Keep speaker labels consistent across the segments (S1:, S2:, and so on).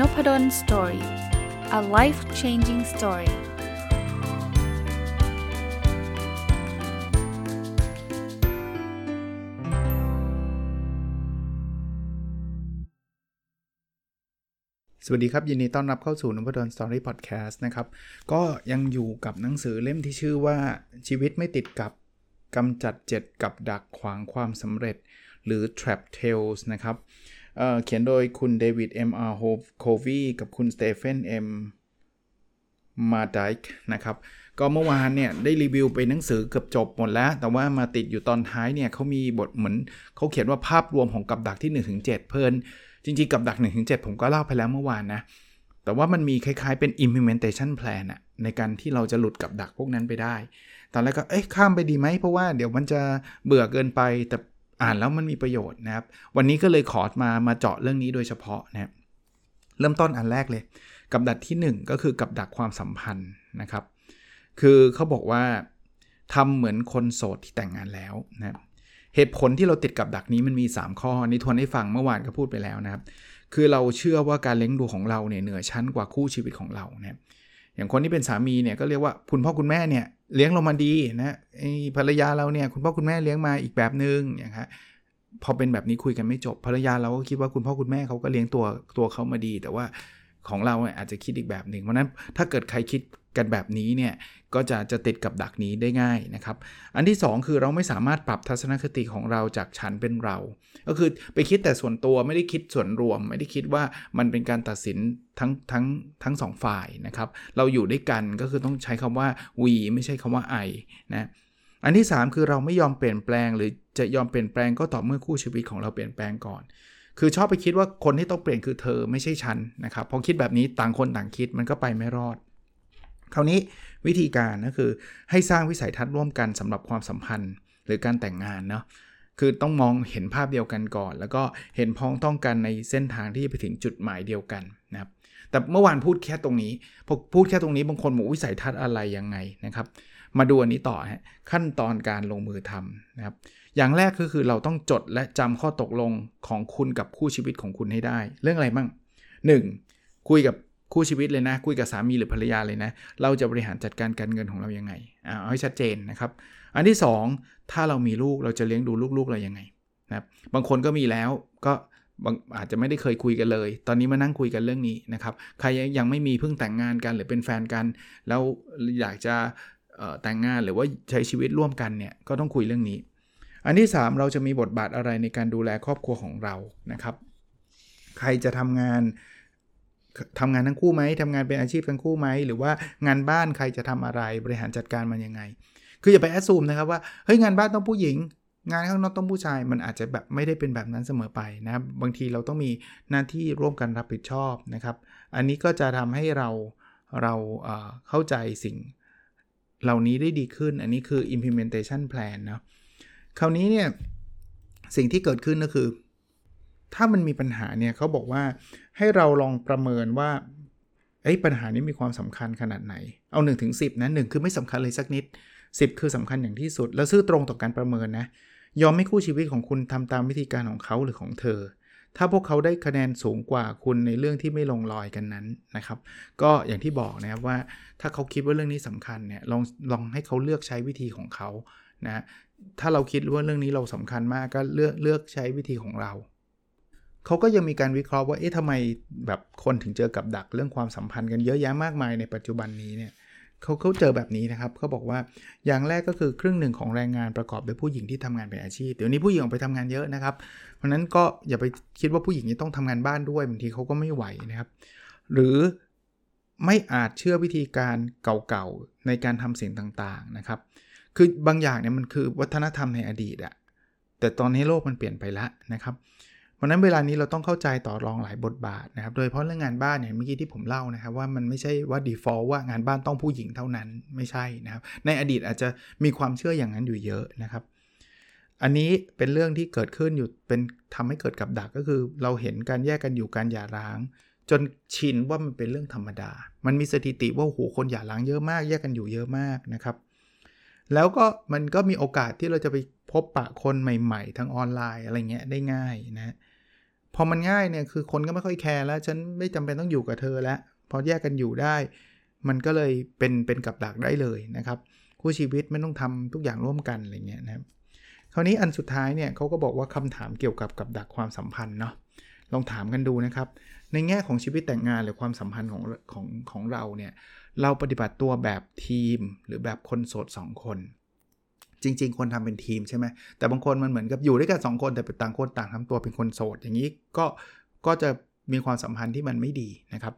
S1: นพด ล story a life changing story สวัสดีครับ ยินดีต้อนรับเข้าสู่นพดล story podcast นะครับ ก็ยังอยู่กับหนังสือเล่มที่ชื่อว่าชีวิตไม่ติดกับกำจัดเจ็ดกับดักขวางความสำเร็จ หรือ trap tales นะครับ เขียนโดยคุณ David M.R. Covey กับคุณ Stephan M. Mardyks นะครับ ก็เมื่อวานเนี่ย ได้รีวิวไปหนังสือเกือบจบหมดแล้ว แต่ว่ามาติดอยู่ตอนท้ายเนี่ยเขามีบทเหมือนเขาเขียนว่าภาพรวมของกับดักที่ 1-7 เพลิน จริงๆ กับดัก 1-7 ผมก็เล่าไปแล้วเมื่อวานนะ แต่ว่ามันมีคล้ายๆเป็น implementation plan อะในการที่เราจะหลุดกับดักพวกนั้นไปได้ ตอนแรกก็เอ๊ะข้ามไปดีไหมเพราะว่าเดี๋ยวมันจะเบื่อเกินไปแต่ อ่านแล้วมันมีประโยชน์นะครับ วันนี้ก็เลยขอมามาเจาะเรื่องนี้โดยเฉพาะนะครับเริ่มต้นอันแรกเลย กับดักที่ 1 ก็คือกับดักความสัมพันธ์นะครับ คือเขาบอกว่าทำเหมือนคนโสดที่แต่งงานแล้วนะเหตุผลที่เราติดกับดักนี้มันมี 3 ข้อนี่ทวนให้ฟังเมื่อวานก็พูดไปแล้วนะครับ คือเราเชื่อว่าการเลี้ยงดูของเราเนี่ยเหนือชั้นกว่าคู่ชีวิตของเรานะ อย่างคนที่เป็นสามีเนี่ยก็เรียกว่าคุณพ่อคุณแม่เนี่ยเลี้ยงเรามาดีนะภรรยาเราเนี่ยคุณพ่อคุณแม่เลี้ยงมาอีกแบบหนึงอย่างครับพอเป็นแบบนี้คุยกันไม่จบภรรยาเราก็คิดว่าคุณพ่อคุณแม่เขาก็เลี้ยงตัวตัวเขามาดี แต่ว่าของเราเนี่ยอาจจะคิดอีกแบบหนึ่งเพราะนั้นถ้าเกิดใครคิด กันแบบนี้เนี่ยก็จะจะติดกับดักนี้ได้ง่ายนะครับ อันที่ 2 คือเราไม่สามารถปรับทัศนคติของเราจากฉันเป็นเรา ก็คือไปคิดแต่ส่วนตัวไม่ได้คิดส่วนรวม ไม่ได้คิดว่ามันเป็นการตัดสินทั้งทั้งทั้งสองฝ่ายนะครับ เราอยู่ด้วยกันก็คือต้องใช้คำว่า we ไม่ใช่คำว่า I นะอันที่ 3 คือเราไม่ยอมเปลี่ยนแปลง หรือจะยอมเปลี่ยนแปลงก็ต่อเมื่อคู่ชีวิตของเราเปลี่ยนแปลงก่อน คือชอบไปคิดว่าคนที่ต้องเปลี่ยนคือเธอไม่ใช่ฉันนะครับพอคิดแบบนี้ต่างคนต่างคิดมันก็ไปไม่รอด คราวนี้วิธีการก็คือให้สร้างวิสัยทัศน์ร่วมกันสำหรับความสัมพันธ์หรือการแต่งงานเนาะคือต้องมองเห็นภาพเดียวกันก่อน แล้วก็เห็นพ้องต้องกันในเส้นทางที่จะไปถึงจุดหมายเดียวกันนะครับแต่เมื่อวานพูดแค่ตรงนี้พอพูดแค่ตรงนี้บางคนบอกวิสัยทัศน์อะไรยังไงนะครับ มาดูอันนี้ต่อฮะขั้นตอนการลงมือทำนะครับ อย่างแรกก็คือเราต้องจดและจำข้อตกลงของคุณกับคู่ชีวิตของคุณให้ได้ เรื่องอะไรบ้าง 1. คุยกับ คู่ชีวิตเลยนะ คุยกับสามีหรือภรรยาเลยนะ เราจะบริหารจัดการการเงินของเรายังไงเอาให้ชัดเจนนะครับ อันที่ 2 ถ้าเรามีลูกเราจะเลี้ยงดูลูกๆเรายังไงนะครับบางคนก็มีแล้วก็อาจจะไม่ได้เคยคุยกันเลย ตอนนี้มานั่งคุยกันเรื่องนี้นะครับ ใครยังไม่มีเพิ่งแต่งงานกันหรือเป็นแฟนกัน แล้วอยากจะแต่งงานหรือว่าใช้ชีวิตร่วมกันเนี่ยก็ต้องคุยเรื่องนี้ อันที่ 3 เราจะมีบทบาทอะไรในการดูแลครอบครัวของเรานะครับ ใครจะทำงาน ทำงานทั้งคู่ไหมทำงานเป็นอาชีพทั้งคู่ไหมหรือว่างานบ้านใครจะทำอะไรบริหารจัดการมันยังไง คืออย่าไปแอดซูมนะครับว่าเฮ้ยงานบ้านต้องผู้หญิง งานข้างนอกต้องผู้ชายมันอาจจะแบบไม่ได้เป็นแบบนั้นเสมอไปนะครับบางทีเราต้องมีหน้าที่ร่วมกันรับผิดชอบนะครับ อันนี้ก็จะทำให้เราเราเเข้าใจสิ่งเหล่านี้ได้ดีขึ้น อันนี้คือ implementation plan นะคราวนี้เนี่ยสิ่งที่เกิดขึ้นก็คือ ถ้ามันมีปัญหาเนี่ยเขาบอกว่าให้เราลองประเมินว่าไอ้ปัญหานี้มีความสำคัญขนาดไหน เอา1นถึงสินะหคือไม่สำคัญเลยสักนิด 10 คือสำคัญอย่างที่สุด แล้วซื่อตรงต่อการประเมินนะ ยอมให้คู่ชีวิตของคุณทำตามวิธีการของเขาหรือของเธอ ถ้าพวกเขาได้คะแนนสูงกว่าคุณในเรื่องที่ไม่ลงรอยกันนั้นนะครับ ก็อย่างที่บอกนะครับว่าถ้าเขาคิดว่าเรื่องนี้สำคัญเนี่ยลองลองให้เขาเลือกใช้วิธีของเขานะ ถ้าเราคิดว่าเรื่องนี้เราสำคัญมากก็เลือกเลือกใช้วิธีของเรา เขาก็ยังมีการวิเคราะห์ว่าเอ๊ะทำไมแบบคนถึงเจอกับดักเรื่องความสัมพันธ์กันเยอะแยะมากมายในปัจจุบันนี้เนี่ยเขาเขาเจอแบบนี้นะครับเขาบอกว่าอย่างแรกก็คือครึ่งหนึ่งของแรงงานประกอบด้วยผู้หญิงที่ทำงานเป็นอาชีพ เดี๋ยวนี้ผู้หญิงออกไปทำงานเยอะนะครับ เพราะนั้นก็อย่าไปคิดว่าผู้หญิงจะต้องทำงานบ้านด้วยบางทีเขาก็ไม่ไหวนะครับ หรือไม่อาจเชื่อวิธีการเก่าๆในการทำสิ่งต่างๆนะครับ คือบางอย่างเนี่ยมันคือวัฒนธรรมในอดีตอะแต่ตอนนี้โลกมันเปลี่ยนไปแล้วนะครับ เพราะนั้นเวลานี้เราต้องเข้าใจต่อรองหลายบทบาทนะครับ โดยเฉพาะเรื่องงานบ้านเนี่ยเมื่อกี้ที่ผมเล่านะครับว่ามันไม่ใช่ว่า default ว่างานบ้านต้องผู้หญิงเท่านั้นไม่ใช่นะครับ ในอดีตอาจจะมีความเชื่ออย่างนั้นอยู่เยอะนะครับ อันนี้เป็นเรื่องที่เกิดขึ้นอยู่เป็นทำให้เกิดกับดักก็คือ เราเห็นการแยกกันอยู่การหย่าร้าง จนชินว่ามันเป็นเรื่องธรรมดา มันมีสถิติว่าโหคนหย่าร้างเยอะมาก แยกกันอยู่เยอะมากนะครับแล้วก็มันก็มีโอกาสที่เราจะไปพบปะคนใหม่ ๆ ทั้งออนไลน์อะไรเงี้ยได้ง่ายนะ พอมันง่ายเนี่ยคือคนก็ไม่ค่อยแคร์แล้ว ฉันไม่จำเป็นต้องอยู่กับเธอแล้วพอแยกกันอยู่ได้ มันก็เลยเป็นเป็นกับดักได้เลยนะครับคู่ชีวิตไม่ต้องทำทุกอย่างร่วมกันอะไรเงี้ยนะครับคราวนี้อันสุดท้ายเนี่ยเขาก็บอกว่าคำถามเกี่ยวกับกับดักความสัมพันธ์เนาะลองถามกันดูนะครับ ในแง่ของชีวิตแต่งงานหรือความสัมพันธ์ของของของเราเนี่ยเราปฏิบัติตัวแบบทีมหรือแบบคนโสด2คน จริง ๆคนทำเป็นทีมใช่ไหมแต่บางคนมันเหมือนกับอยู่ด้วยกัน2คนแต่เป็นต่างคนต่างทำตัวเป็นคนโสด อย่างนี้ก็ก็จะมีความสัมพันธ์ที่มันไม่ดีนะครับ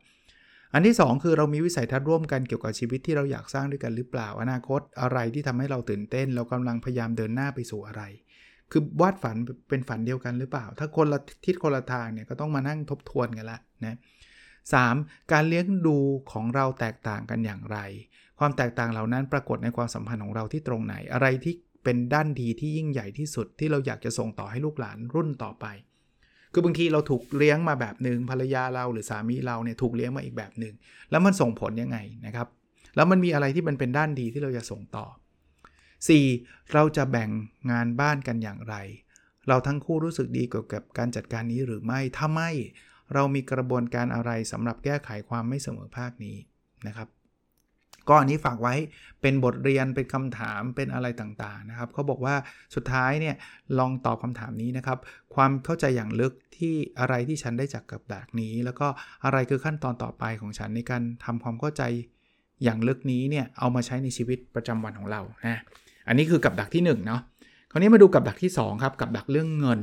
S1: อันที่ 2 คือเรามีวิสัยทัศน์ร่วมกันเกี่ยวกับชีวิตที่เราอยากสร้างด้วยกันหรือเปล่า อนาคตอะไรที่ทำให้เราตื่นเต้น เรากำลังพยายามเดินหน้าไปสู่อะไร คือวาดฝันเป็นฝันเดียวกันหรือเปล่า ถ้าคนละทิศคนละทางเนี่ยก็ต้องมานั่งทบทวนกันละนะ 3. การเลี้ยงดูของเราแตกต่างกันอย่างไร ความแตกต่างเหล่านั้นปรากฏในความสัมพันธ์ของเราที่ตรงไหน อะไรที่เป็นด้านดีที่ยิ่งใหญ่ที่สุดที่เราอยากจะส่งต่อให้ลูกหลานรุ่นต่อไป คือบางทีเราถูกเลี้ยงมาแบบหนึ่งภรรยาเราหรือสามีเราเนี่ยถูกเลี้ยงมาอีกแบบหนึ่งแล้วมันส่งผลยังไงนะครับ แล้วมันมีอะไรที่มันเป็นด้านดีที่เราจะส่งต่อ 4. เราจะแบ่งงานบ้านกันอย่างไร เราทั้งคู่รู้สึกดีเกี่ยวกับการจัดการนี้หรือไม่ถ้าไม่เรามีกระบวนการอะไรสำหรับแก้ไขความไม่เสมอภาคนี้นะครับ ก็อันนี้ฝากไว้เป็นบทเรียนเป็นคำถามเป็นอะไรต่างๆนะครับเขาบอกว่าสุดท้ายเนี่ยลองตอบคำถามนี้นะครับ ความเข้าใจอย่างลึกที่อะไรที่ฉันได้จากกับดักนี้ แล้วก็อะไรคือขั้นตอนต่อไปของฉันในการทำความเข้าใจอย่างลึกนี้เนี่ยเอามาใช้ในชีวิตประจำวันของเรานะอันนี้คือกับดักที่1เนาะคราวนี้มาดูกับดักที่2ครับกับดักเรื่องเงิน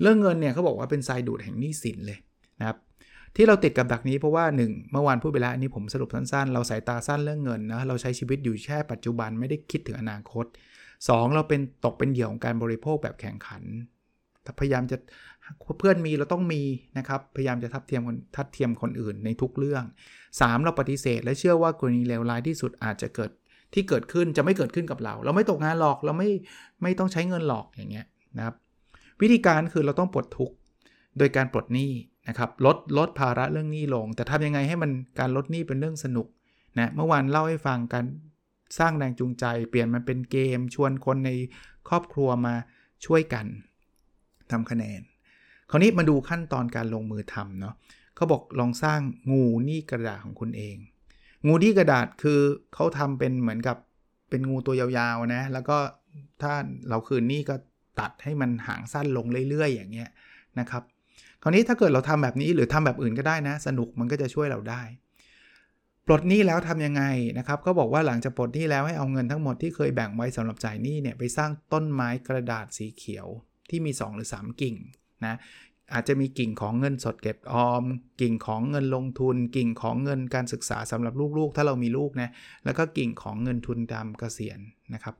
S1: เรื่องเงินเนี่ยเขาบอกว่าเป็นทรายดูดแห่งหนี้สินเลยนะครับ ที่เราติดกับดักนี้เพราะว่า 1 เมื่อวานพูดไปแล้วอันนี้ผมสรุปสั้นๆ เราสายตาสั้นเรื่องเงินนะเราใช้ชีวิตอยู่แค่ปัจจุบันไม่ได้คิดถึงอนาคต 2 เราเป็นตกเป็นเหยื่อของการบริโภคแบบแข่งขันพยายามจะเพื่อนมีเราต้องมีนะครับพยายามจะทัดเทียมคนทัดเทียมคนอื่นในทุกเรื่อง 3 เราปฏิเสธ และเชื่อว่ากรณีเลวร้ายที่สุดอาจจะเกิดที่เกิดขึ้นจะไม่เกิดขึ้นกับเรา เราไม่ตกงานหรอกเราไม่ไม่ต้องใช้เงินหลอกอย่างเงี้ยนะครับวิธีการคือเราต้องปลดทุกข์โดยการปลดหนี้ นะครับลดลดภาระเรื่องหนี้ลง แต่ทำยังไงให้มันการลดหนี้เป็นเรื่องสนุกนะเมื่อวานเล่าให้ฟังการสร้างแรงจูงใจ เปลี่ยนมันเป็นเกม ชวนคนในครอบครัวมาช่วยกันทำคะแนน คราวนี้มาดูขั้นตอนการลงมือทำเนาะเขาบอกลองสร้างงูหนี่กระดาษของคุณเอง งูที่กระดาษคือเขาทำเป็นเหมือนกับเป็นงูตัวยาวๆนะแล้วก็ถ้าเราคืนหนี่ก็ตัดให้มันหางสั้นลงเรื่อยๆ อย่างเงี้ยนะครับ คราวนี้ถ้าเกิดเราทำแบบนี้หรือทำแบบอื่นก็ได้นะ สนุกมันก็จะช่วยเราได้ ปลดหนี้แล้วทํำยังไงนะครับก็บอกว่าหลังจากปลดหนี้แล้วให้เอาเงินทั้งหมดที่เคยแบ่งไว้สำหรับจ่ายหนี้เนี่ยไปสร้างต้นไม้กระดาษสีเขียวที่มี 2 หรือ 3 กิ่งนะอาจจะมีกิ่งของเงินสดเก็บออม กิ่งของเงินลงทุน กิ่งของเงินการศึกษาสำหรับลูกๆ ถ้าเรามีลูกนะแล้วก็กิ่งของเงินทุนตามเกษียณนะครับ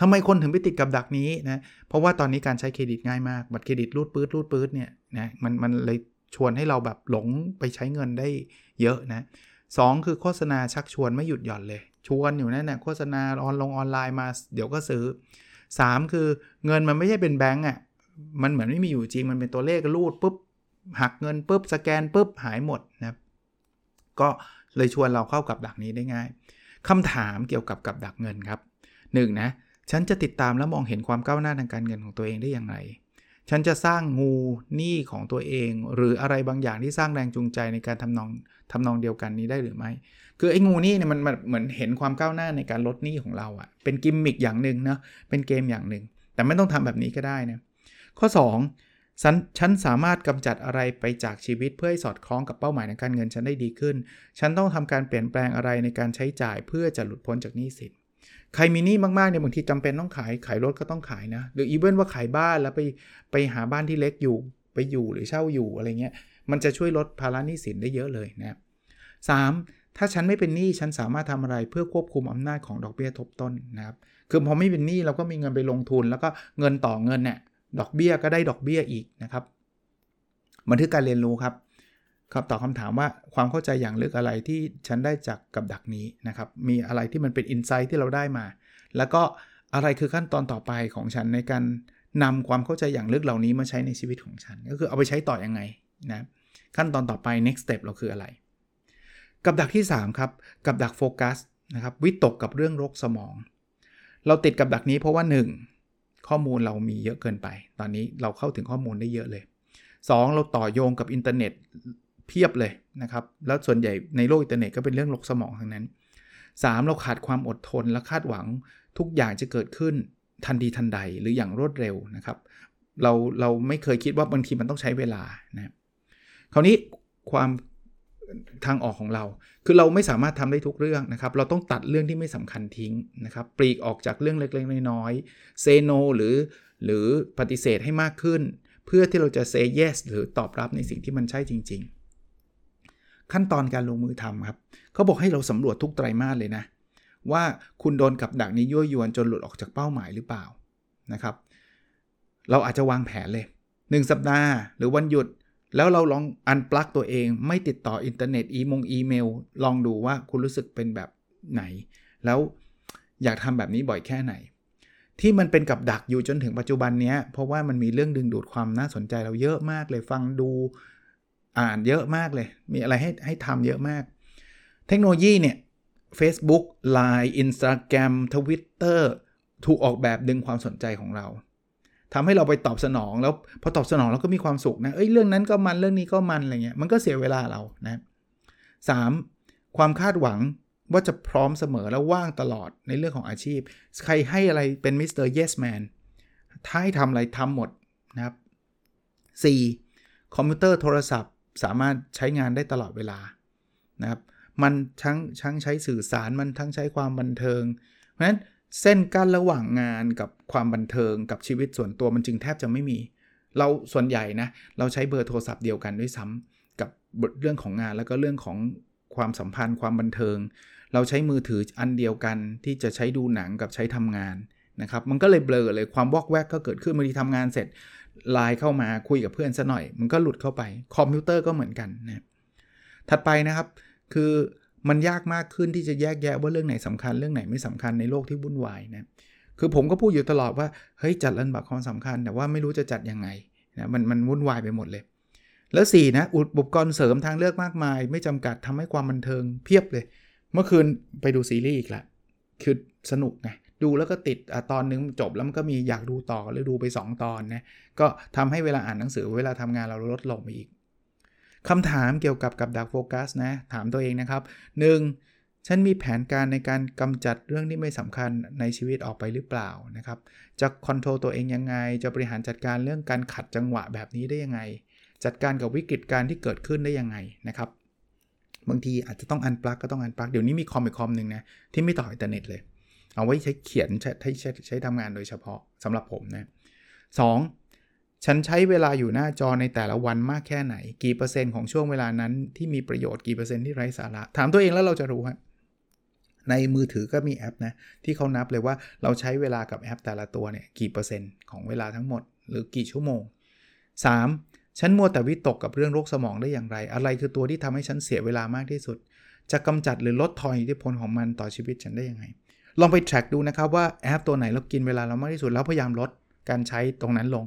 S1: ทำไมคนถึงไปติดกับดักนี้นะเพราะว่าตอนนี้การใช้เครดิตง่ายมาก บัตรเครดิตรูดปื๊ดรูดปื๊ดเนี่ย นะมันมันเลยชวนให้เราแบบหลงไปใช้เงินได้เยอะนะสคือโฆษณาชักชวนไม่หยุดหย่อนเลย ชวนอยู่นั่นนะโฆษณาออนลงออนไลน์มาเดี๋ยวก็ซื้อ 3 คือเงินมันไม่ใช่เป็นแบงก์อะมันเหมือนไม่มีอยู่จริงมันเป็นตัวเลขรูดปุ๊บหักเงินปุ๊บสแกนปุ๊บหายหมดนะก็เลยชวนเราเข้ากับดักนี้ได้ง่ายคำถามเกี่ยวกับกับดักเงินครับ 1. นะฉันจะติดตามและมองเห็นความก้าวหน้าทางการเงินของตัวเองได้อย่างไร ฉันจะสร้างงูหนี้ของตัวเอง หรืออะไรบางอย่างที่สร้างแรงจูงใจในการทำนองทำนองเดียวกันนี้ได้หรือไม่ คือไอ้งูนี่เนี่ยมันเหมือนเห็นความก้าวหน้าในการลดหนี้ของเราอะ่ะ เป็นกิมมิคอย่างหนึ่งนะเป็นเกมอย่างหนึ่ง แต่ไม่ต้องทำแบบนี้ก็ได้นะ ข้อ 2 ฉันฉันสามารถกำจัดอะไรไปจากชีวิตเพื่อให้สอดคล้องกับเป้าหมายในการเงินฉันได้ดีขึ้น ฉันต้องทำการเปลี่ยนแปลงอะไรในการใช้จ่ายเพื่อจะหลุดพ้นจากหนี้สิน ใครมีหนี้มากๆเนี่ยบางทีจำเป็นต้องขายขายรถก็ต้องขายนะ หรืออีเวนว่าขายบ้านแล้วไปไปหาบ้านที่เล็กอยู่ไปอยู่หรือเช่าอยู่อะไรเงี้ยมันจะช่วยลดภาระหนี้สินได้เยอะเลยนะสามถ้าฉันไม่เป็นหนี้ฉันสามารถทำอะไรเพื่อควบคุมอำนาจของดอกเบี้ยทบต้นนะครับคือพอไม่เป็นหนี้เราก็มีเงินไปลงทุน แล้วก็เงินต่อเงินเนี่ยดอกเบี้ยก็ได้ดอกเบี้ยอีกนะครับ บันทึกการเรียนรู้ครับ ครับตอบคำถามว่าความเข้าใจอย่างลึกอะไรที่ฉันได้จากกับดักนี้นะครับ มีอะไรที่มันเป็นอินไซต์ที่เราได้มา แล้วก็อะไรคือขั้นตอนต่อไปของฉันในการนำความเข้าใจอย่างลึกเหล่านี้มาใช้ในชีวิตของฉัน ก็คือเอาไปใช้ต่อยังไงนะขั้นตอนต่อไป next step เราคืออะไร กับดักที่ 3 ครับ กับดักโฟกัสนะครับวิตกกับเรื่องรกสมอง เราติดกับดักนี้เพราะว่า 1 ข้อมูลเรามีเยอะเกินไป ตอนนี้เราเข้าถึงข้อมูลได้เยอะเลย 2 เราต่อโยงกับอินเทอร์เน็ต เพียบเลยนะครับ แล้วส่วนใหญ่ในโลกอินเทอร์เน็ตก็เป็นเรื่องรกสมองทั้งนั้น 3. เราขาดความอดทนและคาดหวังทุกอย่างจะเกิดขึ้นทันทีทันใดหรืออย่างรวดเร็วนะครับ เราเราไม่เคยคิดว่าบางทีมันต้องใช้เวลานะคราวนี้ความทางออกของเรา คือเราไม่สามารถทำได้ทุกเรื่องนะครับ เราต้องตัดเรื่องที่ไม่สำคัญทิ้งนะครับ ปลีกออกจากเรื่องเล็กๆ น้อยๆเซโนหรือหรือปฏิเสธให้มากขึ้น เพื่อที่เราจะ say yes หรือตอบรับในสิ่งที่มันใช่จริง ๆ ขั้นตอนการลงมือทำครับเขาบอกให้เราสำรวจทุกไตรมาสเลยนะ ว่าคุณโดนกับดักนี้ยั่วยวนจนหลุดออกจากเป้าหมายหรือเปล่านะครับ เราอาจจะวางแผนเลย 1 สัปดาห์ หรือวันหยุด แล้วเราลอง unplug ตัวเอง ไม่ติดต่ออินเทอร์เน็ตอีมงอีเมล ลองดูว่าคุณรู้สึกเป็นแบบไหน แล้วอยากทำแบบนี้บ่อยแค่ไหน ที่มันเป็นกับดักอยู่จนถึงปัจจุบันเนี้ยเพราะว่ามันมีเรื่องดึงดูดความน่าสนใจเราเยอะมากเลยฟังดู อ่านเยอะมากเลย มีอะไรให้ให้ทำเยอะมาก เทคโนโลยีเนี่ย Facebook Line Instagram Twitter ถูกออกแบบดึงความสนใจของเราทำให้เราไปตอบสนองแล้วพอตอบสนองเราก็มีความสุขนะเอ้ยเรื่องนั้นก็มันเรื่องนี้ก็มันอะไรเงี้ยมันก็เสียเวลาเรานะสามความคาดหวังว่าจะพร้อมเสมอแล้วว่างตลอดในเรื่องของอาชีพ ใครให้อะไรเป็น Mr. Yes Manถ้าให้ทำอะไรทำหมดนะครับ 4. คอมพิวเตอร์โทรศัพท์ สามารถใช้งานได้ตลอดเวลานะครับมันทั้งทั้งใช้สื่อสารมันทั้งใช้ความบันเทิง เพราะฉะนั้นเส้นกั้นระหว่างงานกับความบันเทิงกับชีวิตส่วนตัวมันจึงแทบจะไม่มี เราส่วนใหญ่นะเราใช้เบอร์โทรศัพท์เดียวกันด้วยซ้ำกับเรื่องของงานแล้วก็เรื่องของความสัมพันธ์ความบันเทิง เราใช้มือถืออันเดียวกันที่จะใช้ดูหนังกับใช้ทำงานนะครับมันก็เลยเบลอเลยความวอกแวกก็เกิดขึ้นบางทีทำงานเสร็จ ไลน์เข้ามาคุยกับเพื่อนซะหน่อย มันก็หลุดเข้าไป คอมพิวเตอร์ก็เหมือนกันนะถัดไปนะครับคือมันยากมากขึ้นที่จะแยกแยะว่าเรื่องไหนสำคัญเรื่องไหนไม่สำคัญในโลกที่วุ่นวายนะคือผมก็พูดอยู่ตลอดว่าเฮ้ยจัดลำดับความสำคัญ แต่ว่าไม่รู้จะจัดยังไงนะมันมันวุ่นวายไปหมดเลย แล้ว 4 นะ อุปกรณ์เสริมทางเลือกมากมาย ไม่จำกัดทำให้ความบันเทิงเพียบเลย เมื่อคืนไปดูซีรีส์อีกละคือสนุกไง ดูแล้วก็ติดอตอนนึงจบแล้วมันก็มีอยากดูต่อเลยดูไป 2 ตอนนะก็ทำให้เวลาอ่านหนังสือเวลาทำงานเราลดลงไปอีกคำถามเกี่ยวกับกับดักโฟกัสนะถามตัวเองนะครับ 1. ฉันมีแผนการในการกำจัดเรื่องที่ไม่สำคัญในชีวิตออกไปหรือเปล่านะครับจะคอนโทรลตัวเองยังไง จะบริหารจัดการเรื่องการขัดจังหวะแบบนี้ได้ยังไง จัดการกับวิกฤตการที่เกิดขึ้นได้ยังไงนะครับบางทีอาจจะต้อง unplug ก็ต้อง unplug เดี๋ยวนี้มีคอมอีกคอมหนึ่งนะที่ไม่ต่ออินเทอร์เน็ตเลย เอาไว้ใช้เขียนใช้ใช้ใช้ทำงานโดยเฉพาะสำหรับผมนะสี่ฉันใช้เวลาอยู่หน้าจอในแต่ละวันมากแค่ไหน กี่เปอร์เซ็นต์ของช่วงเวลานั้นที่มีประโยชน์กี่เปอร์เซ็นต์ที่ไร้สาระ ถามตัวเองแล้วเราจะรู้ฮะในมือถือก็มีแอปนะ ที่เขานับเลยว่าเราใช้เวลากับแอปแต่ละตัวเนี่ยกี่เปอร์เซ็นต์ของเวลาทั้งหมด หรือกี่ชั่วโมง 3. ฉันมัวแต่วิตกกับเรื่องโรคสมองได้อย่างไร อะไรคือตัวที่ทำให้ฉันเสียเวลามากที่สุด จะกำจัดหรือลดทอนอิทธิพลของมันต่อชีวิตฉันได้ยังไง ลองไป track ดูนะครับว่าแอปตัวไหนเรากินเวลาเรามากที่สุดแล้วพยายามลดการใช้ตรงนั้นลง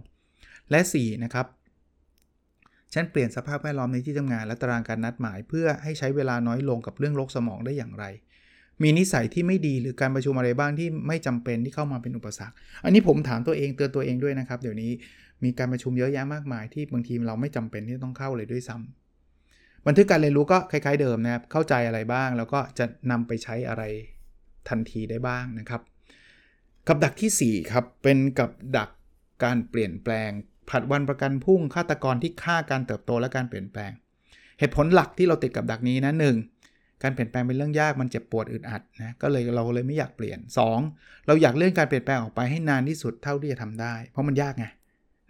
S1: และ 4 นะครับ ฉันเปลี่ยนสภาพแวดล้อมในที่ทำงานและตารางการนัดหมาย เพื่อให้ใช้เวลาน้อยลงกับเรื่องโรคสมองได้อย่างไร มีนิสัยที่ไม่ดีหรือการประชุมอะไรบ้างที่ไม่จำเป็นที่เข้ามาเป็นอุปสรรค อันนี้ผมถามตัวเองเตือนตัวเองด้วยนะครับ เดี๋ยวนี้มีการประชุมเยอะแยะมากมายที่บางทีเราไม่จำเป็นที่ต้องเข้าเลยด้วยซ้ำบันทึกการเรียนรู้ก็คล้าย ๆ เดิมนะครับเข้าใจอะไรบ้าง แล้วก็จะนำไปใช้อะไร ทันทีได้บ้างนะครับกับดักที่ 4 ครับ เป็นกับดักการเปลี่ยนแปลงผัดวันประกันพุ่งฆาตกรที่ฆ่าการเติบโตและการเปลี่ยนแปลง เหตุผลหลักที่เราติดกับดักนี้นะหนึ่งการเปลี่ยนแปลงเป็นเรื่องยากมันเจ็บปวดอึดอัดนะก็เลยเราเลยไม่อยากเปลี่ยน 2. เราอยากเลื่อนการเปลี่ยนแปลงออกไปให้นานที่สุดเท่าที่จะทำได้ เพราะมันยากไง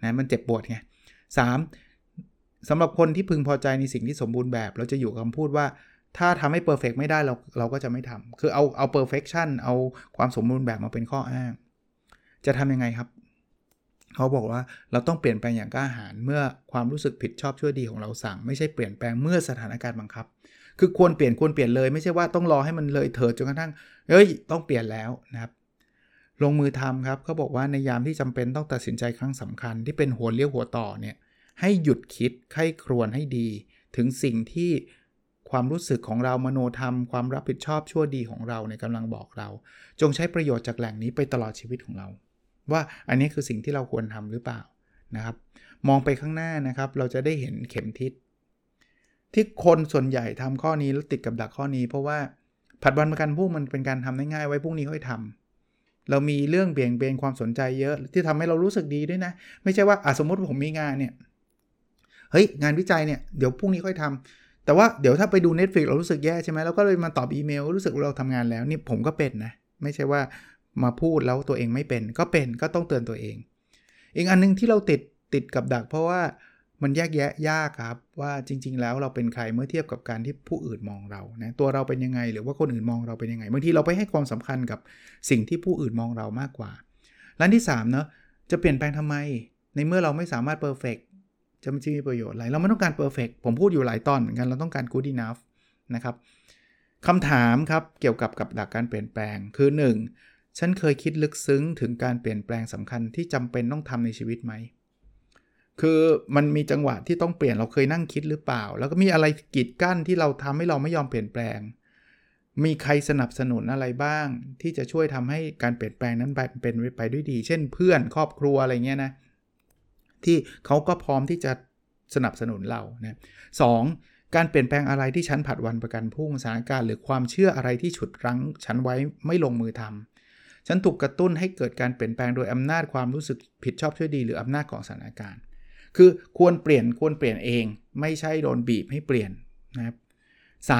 S1: นะมันเจ็บปวดไงสามสำหรับคนที่พึงพอใจในสิ่งที่สมบูรณ์แบบ เราจะอยู่คำพูดว่า ถ้าทำให้ perfect ไม่ได้เราเราก็จะไม่ทำคือเอาเอา perfection เอาความสมบูรณ์แบบมาเป็นข้ออ้าง จะทำยังไงครับ เขาบอกว่าเราต้องเปลี่ยนแปลงอย่างกล้าหาญเมื่อความรู้สึกผิดชอบชั่วดีของเราสั่ง ไม่ใช่เปลี่ยนแปลงเมื่อสถานการณ์บังคับ คือควรเปลี่ยนควรเปลี่ยนเลยไม่ใช่ว่าต้องรอให้มันเลยเถิดจนกระทั่งเฮ้ย ต้องเปลี่ยนแล้วนะครับลงมือทำครับเขาบอกว่าในยามที่จำเป็นต้องตัดสินใจครั้งสำคัญที่เป็นหัวเลี้ยวหัวต่อเนี่ยให้หยุดคิดไข้ครวนให้ดี ถึงสิ่งที่ ความรู้สึกของเรามโนธรรม ความรับผิดชอบชั่วดีของเราในกำลังบอกเรา จงใช้ประโยชน์จากแหล่งนี้ไปตลอดชีวิตของเรา ว่าอันนี้คือสิ่งที่เราควรทำหรือเปล่านะครับ มองไปข้างหน้านะครับ เราจะได้เห็นเข็มทิศที่คนส่วนใหญ่ทำข้อนี้แล้วติดกับดักข้อนี้ เพราะว่าผัดวันประกันพรุ่งมันเป็นการทำได้ง่ายไว้พรุ่งนี้ค่อยทำเรามีเรื่องเบี่ยงเบนความสนใจเยอะที่ทำให้เรารู้สึกดีด้วยนะ ไม่ใช่ว่าอะสมมติผมมีงานเนี่ยเฮ้ยงานวิจัยเนี่ยเดี๋ยวพรุ่งนี้ค่อยทำ แต่ว่าเดี๋ยวถ้าไปดู Netflix เรารู้สึกแย่ใช่ไหมเราก็เลยมาตอบอีเมลรู้สึกเราทำงานแล้วนี่ผมก็เป็นนะไม่ใช่ว่ามาพูดแล้วตัวเองไม่เป็นก็เป็นก็ต้องเตือนตัวเอง อีกอันนึงที่เราติดติดกับดัก เพราะว่ามันแยกแยะยากครับว่าจริง ๆ แล้วเราเป็นใครเมื่อเทียบกับการที่ผู้อื่นมองเรานะตัวเราเป็นยังไง หรือว่าคนอื่นมองเราเป็นยังไงบางทีเราไปให้ความสำคัญกับสิ่งที่ผู้อื่นมองเรามากกว่าร้านที่3เนาะจะเปลี่ยนแปลงทำไม ในเมื่อเราไม่สามารถ perfect จะมันจะมีประโยชน์อะไร เราไม่ต้องการ perfect ผมพูดอยู่หลายตอนเหมือนกัน เราต้องการ good enough นะครับคำถามครับเกี่ยวกับกับดักการเปลี่ยนแปลงคือ 1. ฉันเคยคิดลึกซึ้งถึงการเปลี่ยนแปลงสำคัญที่จำเป็นต้องทำในชีวิตไหม คือมันมีจังหวะที่ต้องเปลี่ยนเราเคยนั่งคิดหรือเปล่า แล้วก็มีอะไรกีดกั้นที่เราทำให้เราไม่ยอมเปลี่ยนแปลง มีใครสนับสนุนอะไรบ้าง ที่จะช่วยทำให้การเปลี่ยนแปลงนั้นเป็นไปด้วยดี เช่น เพื่อนครอบครัวอะไรเงี้ยนะ ที่เขาก็พร้อมที่จะสนับสนุนเรานะสการเปลี่ยนแปลงอะไรที่ฉันผัดวันประกันพุ่งสถานการณ์หรือความเชื่ออะไรที่ฉุดรั้งฉันไว้ไม่ลงมือทำฉันถูกกระตุ้นให้เกิดการเปลี่ยนแปลงโดยอำนาจความรู้สึกผิดชอบช่วยดีหรืออำนาจของสถานการณ์ คือควรเปลี่ยนควรเปลี่ยนเอง ไม่ใช่โดนบีบให้เปลี่ยนนะครับส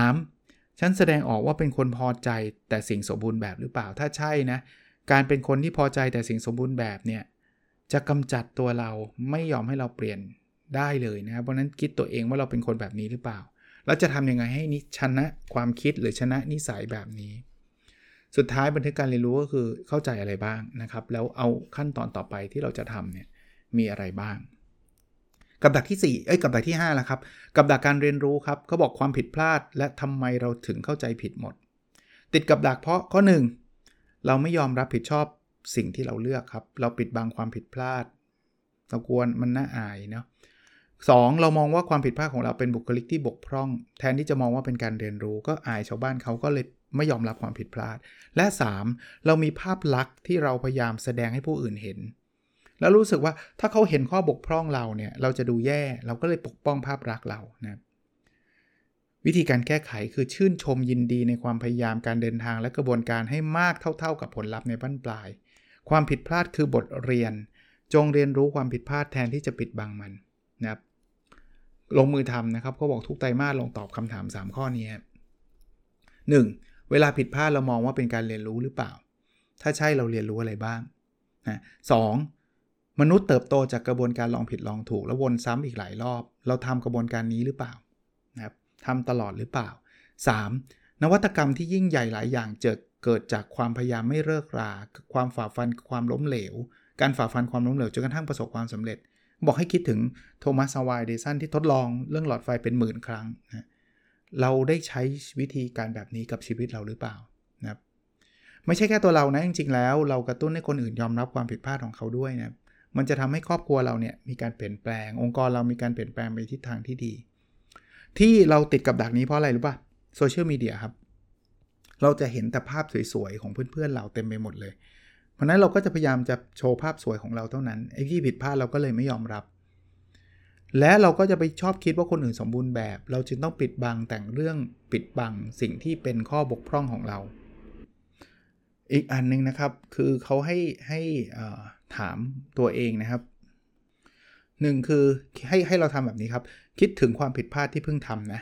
S1: ฉันแสดงออกว่าเป็นคนพอใจแต่สิ่งสมบูรณ์แบบหรือเปล่าถ้าใช่นะการเป็นคนที่พอใจแต่สิ่งสมบูรณ์แบบเนี่ย จะกำจัดตัวเราไม่ยอมให้เราเปลี่ยนได้เลยนะครับเพราะนั้นคิดตัวเองว่าเราเป็นคนแบบนี้หรือเปล่า แล้วจะทำยังไงให้นิชนะความคิดหรือชนะนิสัยแบบนี้ สุดท้ายบันทึกการเรียนรู้ก็คือเข้าใจอะไรบ้างนะครับ แล้วเอาขั้นตอนต่อไปที่เราจะทำเนี่ยมีอะไรบ้าง กับดักที่ 4 เอ้ยกับดักที่5แล้วครับ กับดักการเรียนรู้ครับเขาบอกความผิดพลาด และทำไมเราถึงเข้าใจผิดหมด ติดกับดักเพราะข้อ 1 เราไม่ยอมรับผิดชอบ สิ่งที่เราเลือกครับ เราปิดบังความผิดพลาด เรากวนมันน่าอายเนาะ 2. เรามองว่าความผิดพลาดของเราเป็นบุคลิกที่บกพร่อง แทนที่จะมองว่าเป็นการเรียนรู้ ก็อายชาวบ้านเขาก็เลยไม่ยอมรับความผิดพลาด และ 3. เรามีภาพลักษณ์ที่เราพยายามแสดงให้ผู้อื่นเห็น แล้วรู้สึกว่าถ้าเขาเห็นข้อบกพร่องเราเนี่ยเราจะดูแย่เราก็เลยปกป้องภาพลักษณ์เรานะวิธีการแก้ไขคือชื่นชมยินดีในความพยายามการเดินทางและกระบวนการให้มากเท่า ๆ กับผลลัพธ์ในบั้นปลาย ความผิดพลาดคือบทเรียน จงเรียนรู้ความผิดพลาดแทนที่จะปิดบังมันนะครับลงมือทำนะครับเขาบอกทุกไตรมาสลงตอบคำถาม 3 ข้อนี้ 1. เวลาผิดพลาดเรามองว่าเป็นการเรียนรู้หรือเปล่า ถ้าใช่เราเรียนรู้อะไรบ้างนะสมนุษย์เติบโตจากกระบวนการลองผิดลองถูก แล้ววนซ้ำอีกหลายรอบ เราทำกระบวนการนี้หรือเปล่านะครับทำตลอดหรือเปล่า 3. นวัตกรรมที่ยิ่งใหญ่หลายอย่างเจอ เกิดจากความพยายามไม่เลิกรา ความฝ่าฟันความล้มเหลว การฝ่าฟันความล้มเหลวจนกระทั่งประสบความสำเร็จ บอกให้คิดถึงโทมัสวายเดสันที่ทดลองเรื่องหลอดไฟเป็นหมื่นครั้งนะเราได้ใช้วิธีการแบบนี้กับชีวิตเราหรือเปล่านะครับไม่ใช่แค่ตัวเรานะจริงๆแล้ว เรากระตุ้นให้คนอื่นยอมรับความผิดพลาดของเขาด้วยนะมันจะทำให้ครอบครัวเราเนี่ยมีการเปลี่ยนแปลง องค์กรเรามีการเปลี่ยนแปลงไปทิศทางที่ดี ที่เราติดกับดักนี้เพราะอะไรรู้ป่ะโซเชียลมีเดียครับ เราจะเห็นแต่ภาพสวยๆของเพื่อนๆเราเต็มไปหมดเลย เพราะนั้นเราก็จะพยายามจะโชว์ภาพสวยของเราเท่านั้นไอ้ที่ผิดพลาดเราก็เลยไม่ยอมรับ และเราก็จะไปชอบคิดว่าคนอื่นสมบูรณ์แบบ เราจึงต้องปิดบังแต่งเรื่องปิดบังสิ่งที่เป็นข้อบกพร่องของเรา อีกอันนึงนะครับคือเขาให้ให้ถามตัวเองนะครับหนึ่งคือให้ให้เราทำแบบนี้ครับ คิดถึงความผิดพลาดที่เพิ่งทำนะ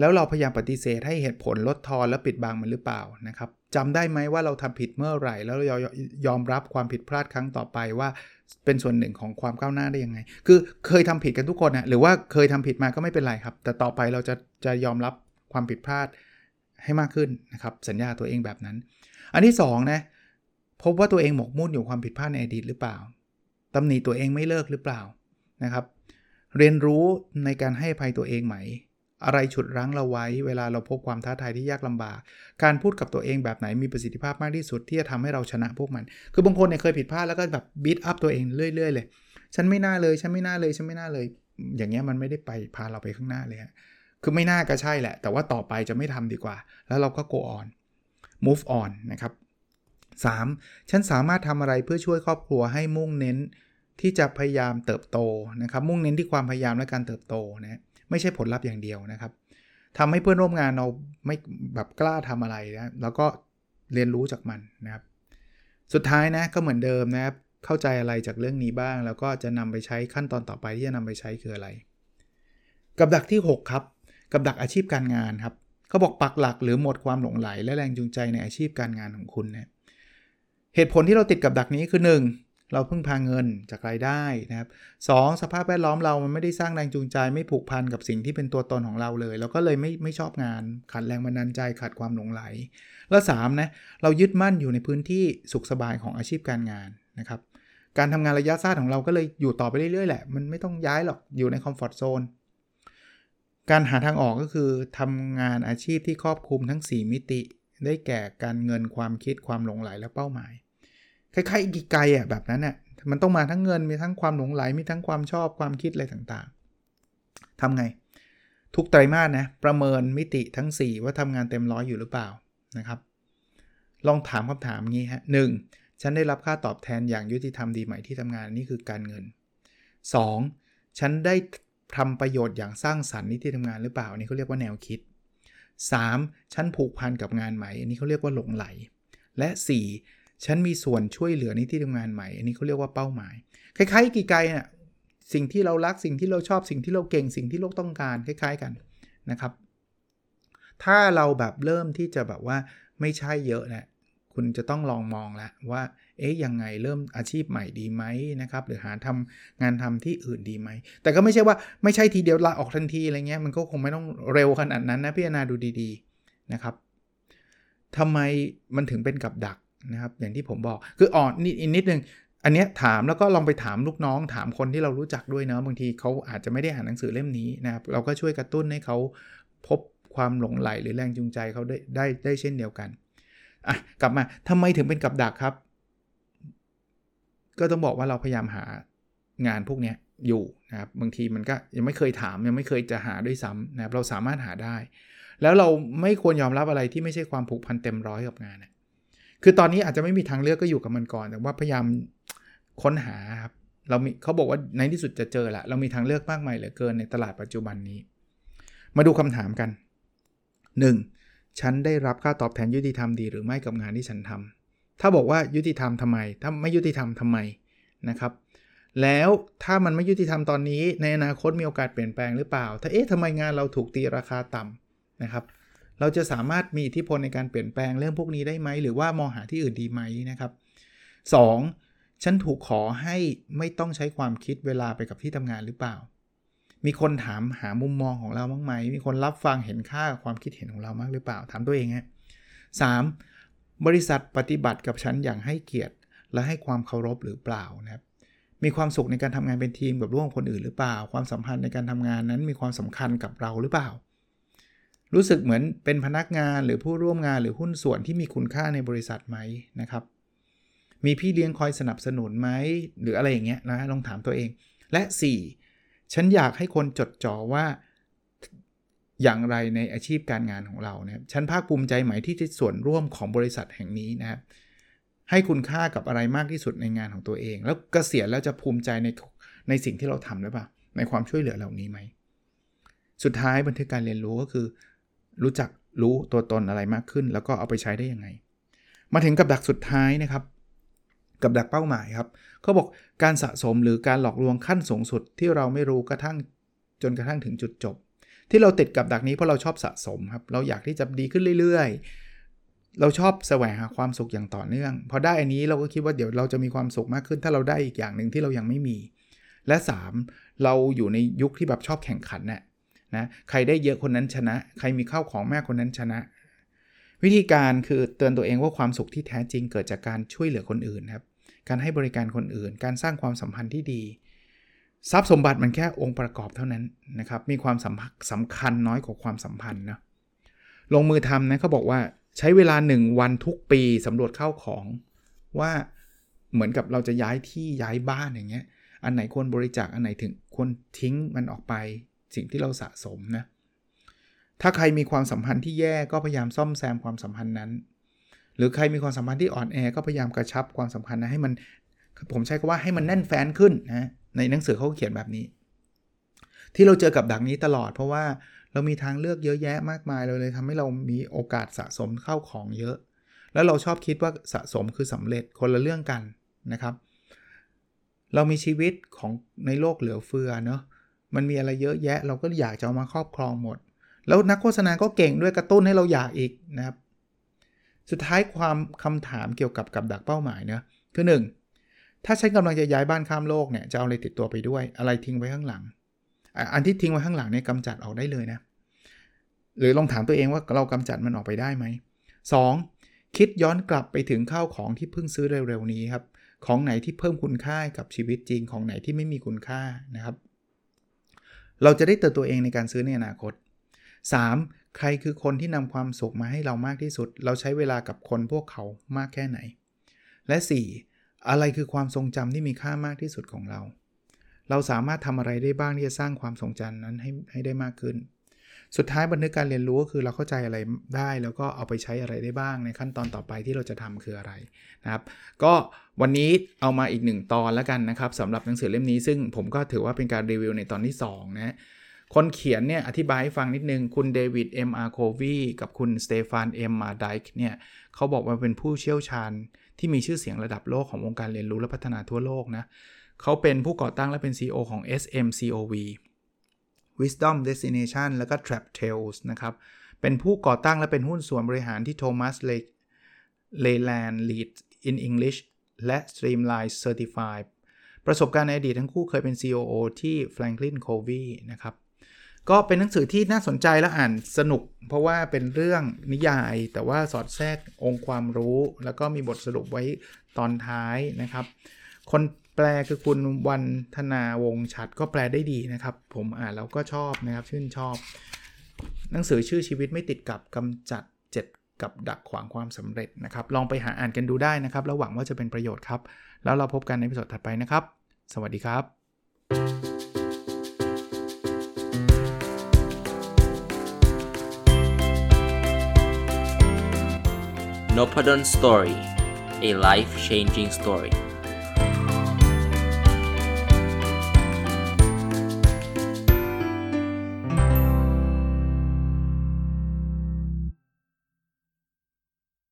S1: แล้วเราพยายามปฏิเสธให้เหตุผลลดทอนและปิดบังมันหรือเปล่านะครับจำได้ไหมว่าเราทำผิดเมื่อไหร่ แล้วเรายอมรับความผิดพลาดครั้งต่อไปว่าเป็นส่วนหนึ่งของความก้าวหน้าได้ยังไง คือเคยทำผิดกันทุกคนนะหรือว่าเคยทำผิดมาก็ไม่เป็นไรครับ แต่ต่อไปเราจะจะยอมรับความผิดพลาดให้มากขึ้นนะครับสัญญาตัวเองแบบนั้น อันที่2นะพบว่าตัวเองหมกมุ่นอยู่ความผิดพลาดในอดีตหรือเปล่าตำหนิตัวเองไม่เลิกหรือเปล่านะครับ เรียนรู้ในการให้ภัยตัวเองไหม อะไรฉุดรั้งเราไว้ เวลาเราพบความท้าทายที่ยากลำบาก การพูดกับตัวเองแบบไหนมีประสิทธิภาพมากที่สุดที่จะทำให้เราชนะพวกมัน คือบางคนเนี่ยเคยผิดพลาดแล้วก็แบบบีทอัพตัวเองเรื่อย ๆ เลย ฉันไม่น่าเลย ฉันไม่น่าเลย ฉันไม่น่าเลย อย่างเงี้ยมันไม่ได้ไปพาเราไปข้างหน้าเลยฮะ คือไม่น่าก็ใช่แหละ แต่ว่าต่อไปจะไม่ทำดีกว่า แล้วเราก็ go on move on นะครับ 3. ฉันสามารถทำอะไรเพื่อช่วยครอบครัวให้มุ่งเน้นที่จะพยายามเติบโตนะครับ มุ่งเน้นที่ความพยายามและการเติบโตนะ ไม่ใช่ผลลัพธ์อย่างเดียวนะครับทำให้เพื่อนร่วมงานเราไม่แบบกล้าทำอะไรนะแล้วก็เรียนรู้จากมันนะครับ สุดท้ายนะก็เหมือนเดิมนะครับเข้าใจอะไรจากเรื่องนี้บ้าง แล้วก็จะนำไปใช้ขั้นตอนต่อไปที่จะนำไปใช้คืออะไร กับดักที่ 6 ครับ กับดักอาชีพการงานครับเขาบอกปักหลักหรือหมดความหลงไหล และแรงจูงใจในอาชีพการงานของคุณนะเหตุผลที่เราติดกับดักนี้คือ 1. เราพึ่งพาเงินจากรายได้นะครับสสภาพแวดล้อมเรามันไม่ได้สร้างแรงจูงใจ ไม่ผูกพันกับสิ่งที่เป็นตัวตนของเราเลย เราก็เลยไม่ไม่ชอบงานขาดแรงบันดาลใจขาดความหลงไหล แล้ว3นะเรายึดมั่นอยู่ในพื้นที่สุขสบายของอาชีพการงานนะครับการทำงานระยะสั้นของเราก็เลยอยู่ต่อไปเรื่อยๆแหละ มันไม่ต้องย้ายหรอกอยู่ในคอมฟอร์ทโซนการหาทางออกก็คือทำงานอาชีพที่ครอบคลุมทั้ง 4 มิติ ได้แก่การเงินความคิดความหลงไหลและเป้าหมาย คล้ายๆอีกไกลอะแบบนั้นน่ะมันต้องมาทั้งเงินมีทั้งความหลงไหลมีทั้งความชอบความคิดอะไรต่างๆทำไง ทุกไตรมาสนะประเมินมิติทั้ง 4 ว่าทำงานเต็มร้อยอยู่หรือเปล่านะครับ ลองถามคำถามงี้ฮะหฉันได้รับค่าตอบแทนอย่างยุติธรรมดีไหมที่ทำงานนี่คือการเงิน 2. ฉันได้ทำประโยชน์อย่างสร้างสรรค์ที่ทำงานหรือเปล่านนี้เขาเรียกว่าแนวคิด 3. ฉันผูกพันกับงานไหมอันนี้เขาเรียกว่าหลงไหล และ 4. ฉันมีส่วนช่วยเหลือในที่ทำงานใหม่ อันนี้เขาเรียกว่าเป้าหมาย คล้ายๆกีไกลน่ะสิ่งที่เรารักสิ่งที่เราชอบสิ่งที่เราเก่งสิ่งที่โลกต้องการคล้าย ๆกันนะครับ ถ้าเราแบบเริ่มที่จะแบบว่าไม่ใช่เยอะนะคุณจะต้องลองมองแล้วว่า เอ๊ยยังไงเริ่มอาชีพใหม่ดีไหมนะครับ หรือหาทำงานทำที่อื่นดีไหม แต่ก็ไม่ใช่ว่าไม่ใช่ทีเดียวลาออกทันทีอะไรเงี้ย มันก็คงไม่ต้องเร็วขนาดนั้นนะพิจารณาดูดีๆนะครับทำไมมันถึงเป็นกับดัก นะครับอย่างที่ผมบอกคืออ่อนนิดนิดนึงอันเนี้ยถามแล้วก็ลองไปถามลูกน้อง ถามคนที่เรารู้จักด้วยเนาะบางทีเขาอาจจะไม่ได้อ่านหนังสือเล่มนี้นะครับเราก็ช่วยกระตุ้นให้เขาพบความหลงไหลหรือแรงจูงใจเขาได้ได้ได้เช่นเดียวกันอะกลับมาทำไมถึงเป็นกับดักครับ ก็ต้องบอกว่าเราพยายามหางานพวกนี้อยู่นะครับบางทีมันก็ยังไม่เคยถามยังไม่เคยจะหาด้วยซ้ำนะครับเราสามารถหาได้ แล้วเราไม่ควรยอมรับอะไรที่ไม่ใช่ความผูกพันเต็มร้อยกับงานนะ คือตอนนี้อาจจะไม่มีทางเลือกก็อยู่กับมันก่อน แต่ว่าพยายามค้นหาครับเรามีเขาบอกว่าในที่สุดจะเจอละเรามีทางเลือกมากมายเหลือเกินในตลาดปัจจุบันนี้ มาดูคำถามกัน 1. ฉันได้รับค่าตอบแทนยุติธรรมดีหรือไม่กับงานที่ฉันทำถ้าบอกว่ายุติธรรมทำไม ถ้าไม่ยุติธรรมทำไมนะครับ แล้วถ้ามันไม่ยุติธรรมตอนนี้ ในอนาคตมีโอกาสเปลี่ยนแปลงหรือเปล่า ถ้าเอ๊ะทำไมงานเราถูกตีราคาต่ำนะครับ เราจะสามารถมีอิทธิพลในการเปลี่ยนแปลงเรื่องพวกนี้ได้ไหม หรือว่ามองหาที่อื่นดีไหมนะครับ 2. ฉันถูกขอให้ไม่ต้องใช้ความคิดเวลาไปกับที่ทำงานหรือเปล่า มีคนถามหามุมมองของเราบ้างไหม มีคนรับฟังเห็นค่าความคิดเห็นของเรามากหรือเปล่า ถามตัวเองฮะสามบริษัทปฏิบัติกับฉันอย่างให้เกียรติและให้ความเคารพหรือเปล่านะครับมีความสุขในการทำงานเป็นทีมกับร่วมคนอื่นหรือเปล่า ความสัมพันธ์ในการทำงานนั้นมีความสำคัญกับเราหรือเปล่า รู้สึกเหมือนเป็นพนักงานหรือผู้ร่วมงานหรือหุ้นส่วนที่มีคุณค่าในบริษัทไหมนะครับ มีพี่เลี้ยงคอยสนับสนุนไหมหรืออะไรอย่างเงี้ยนะลองถามตัวเอง และ 4 ฉันอยากให้คนจดจ่อว่าอย่างไรในอาชีพการงานของเราเนี่ยฉันภาคภูมิใจไหมที่จะส่วนร่วมของบริษัทแห่งนี้นะครับให้คุณค่ากับอะไรมากที่สุดในงานของตัวเอง แล้วกเกษียณแล้วจะภูมิใจในในสิ่งที่เราทำหรือเปล่าในความช่วยเหลือเหล่านี้ไหมสุดท้ายบันทึกการเรียนรู้ก็คือ รู้จักรู้ตัวตนอะไรมากขึ้น แล้วก็เอาไปใช้ได้ยังไง มาถึงกับดักสุดท้ายนะครับ กับดักเป้าหมายครับเขาบอกการสะสมหรือการหลอกลวงขั้นสูงสุดที่เราไม่รู้กระทั่งจนกระทั่งถึงจุดจบ ที่เราติดกับดักนี้เพราะเราชอบสะสมครับเราอยากที่จะดีขึ้นเรื่อยๆ เราชอบแสวงหาความสุขอย่างต่อเนื่องพอได้อันนี้เราก็คิดว่าเดี๋ยวเราจะมีความสุขมากขึ้น ถ้าเราได้อีกอย่างหนึ่งที่เรายังไม่มี และ 3. เราอยู่ในยุคที่แบบชอบแข่งขันเน่ะ นะใครได้เยอะคนนั้นชนะ ใครมีข้าวของแม่คนนั้นชนะ วิธีการคือเตือนตัวเองว่าความสุขที่แท้จริงเกิดจากการช่วยเหลือคนอื่นครับการให้บริการคนอื่น การสร้างความสัมพันธ์ที่ดี ทรัพย์สมบัติมันแค่องค์ประกอบเท่านั้นนะครับมีความสำสำคัญน้อยกว่าความสัมพันธ์นะลงมือทำนะเขาบอกว่าใช้เวลา 1 วันทุกปีสำรวจเข้าของว่าเหมือนกับเราจะย้ายที่ย้ายบ้านอย่างเงี้ย อันไหนควรบริจาค อันไหนถึงควรทิ้งมันออกไป สิ่งที่เราสะสมนะ ถ้าใครมีความสัมพันธ์ที่แย่ก็พยายามซ่อมแซมความสัมพันธ์นั้น หรือใครมีความสัมพันธ์ที่อ่อนแอก็พยายามกระชับความสัมพันธ์นะให้มัน ผมใช้คำว่าให้มันแน่นแฟ้นขึ้นนะ ในหนังสือเขาเขียนแบบนี้ ที่เราเจอกับดักนี้ตลอด เพราะว่าเรามีทางเลือกเยอะแยะมากมายเราเลยทำให้เรามีโอกาสสะสมเข้าของเยอะ แล้วเราชอบคิดว่าสะสมคือสำเร็จคนละเรื่องกันนะครับ เรามีชีวิตของในโลกเหลือเฟือเนาะ มันมีอะไรเยอะแยะ เราก็อยากจะเอามาครอบครองหมด แล้วนักโฆษณาก็เก่งด้วยกระตุ้นให้เราอยากอีกนะครับ สุดท้ายความคำถามเกี่ยวกับกับดักเป้าหมายเนะคือ 1. ถ้าฉันกำลังจะย้ายบ้านข้ามโลกเนี่ยจะเอาอะไรติดตัวไปด้วย อะไรทิ้งไว้ข้างหลัง อันที่ทิ้งไว้ข้างหลังเนี่ยกำจัดออกได้เลยนะ หรือลองถามตัวเองว่าเรากำจัดมันออกไปได้ไหม 2. คิดย้อนกลับไปถึงข้าวของที่เพิ่งซื้อเร็วๆนี้ครับของไหนที่เพิ่มคุณค่ากับชีวิตจริงของไหนที่ไม่มีคุณค่านะครับ เราจะได้เติมตัวเองในการซื้อในอนาคต 3. ใครคือคนที่นำความสุขมาให้เรามากที่สุด เราใช้เวลากับคนพวกเขามากแค่ไหน และ 4. อะไรคือความทรงจำที่มีค่ามากที่สุดของเรา เราสามารถทำอะไรได้บ้างที่จะสร้างความทรงจำนั้นให้ให้ได้มากขึ้น สุดท้ายบันทึกการเรียนรู้ก็คือเราเข้าใจอะไรได้ แล้วก็เอาไปใช้อะไรได้บ้างในขั้นตอนต่อไปที่เราจะทำคืออะไรนะครับก็วันนี้เอามาอีกหนึ่งตอนแล้วกันนะครับสำหรับหนังสือเล่มนี้ซึ่งผมก็ถือว่าเป็นการรีวิวในตอนที่ 2 นะคนเขียนเนี่ยอธิบายให้ฟังนิดนึง คุณเดวิด เอ็มอาร์โควีกับคุณสเตฟาน เอ็มมาไดค์เนี่ยเขาบอกว่าเป็นผู้เชี่ยวชาญที่มีชื่อเสียงระดับโลกของวงการเรียนรู้และพัฒนาทั่วโลกนะเขาเป็นผู้ก่อตั้งและเป็น CEO ของ SMCOV Wisdom Destination แล้วก็ Trap Tales นะครับ เป็นผู้ก่อตั้งและเป็นหุ้นส่วนบริหารที่ Thomas Leyland Lead in English และ Streamline Certified ประสบการณ์ในอดีตทั้งคู่เคยเป็น COO ที่ Franklin Covey นะครับก็เป็นหนังสือที่น่าสนใจและอ่านสนุก เพราะว่าเป็นเรื่องนิยาย แต่ว่าสอดแทรกองค์ความรู้ แล้วก็มีบทสรุปไว้ตอนท้ายนะครับ คน แปลคือคุณวันธนาวงชัดก็แปลได้ดีนะครับ ผมอ่านแล้วก็ชอบนะครับ ชื่นชอบ หนังสือชื่อชีวิตไม่ติดกับกำจัด 7 กับดักขวางความสำเร็จนะครับ ลองไปหาอ่านกันดูได้นะครับ แล้วหวังว่าจะเป็นประโยชน์ครับ แล้วเราพบกันในพิสดถัดไปนะครับ สวัสดีครับ
S2: n o p a d o n Story a life changing story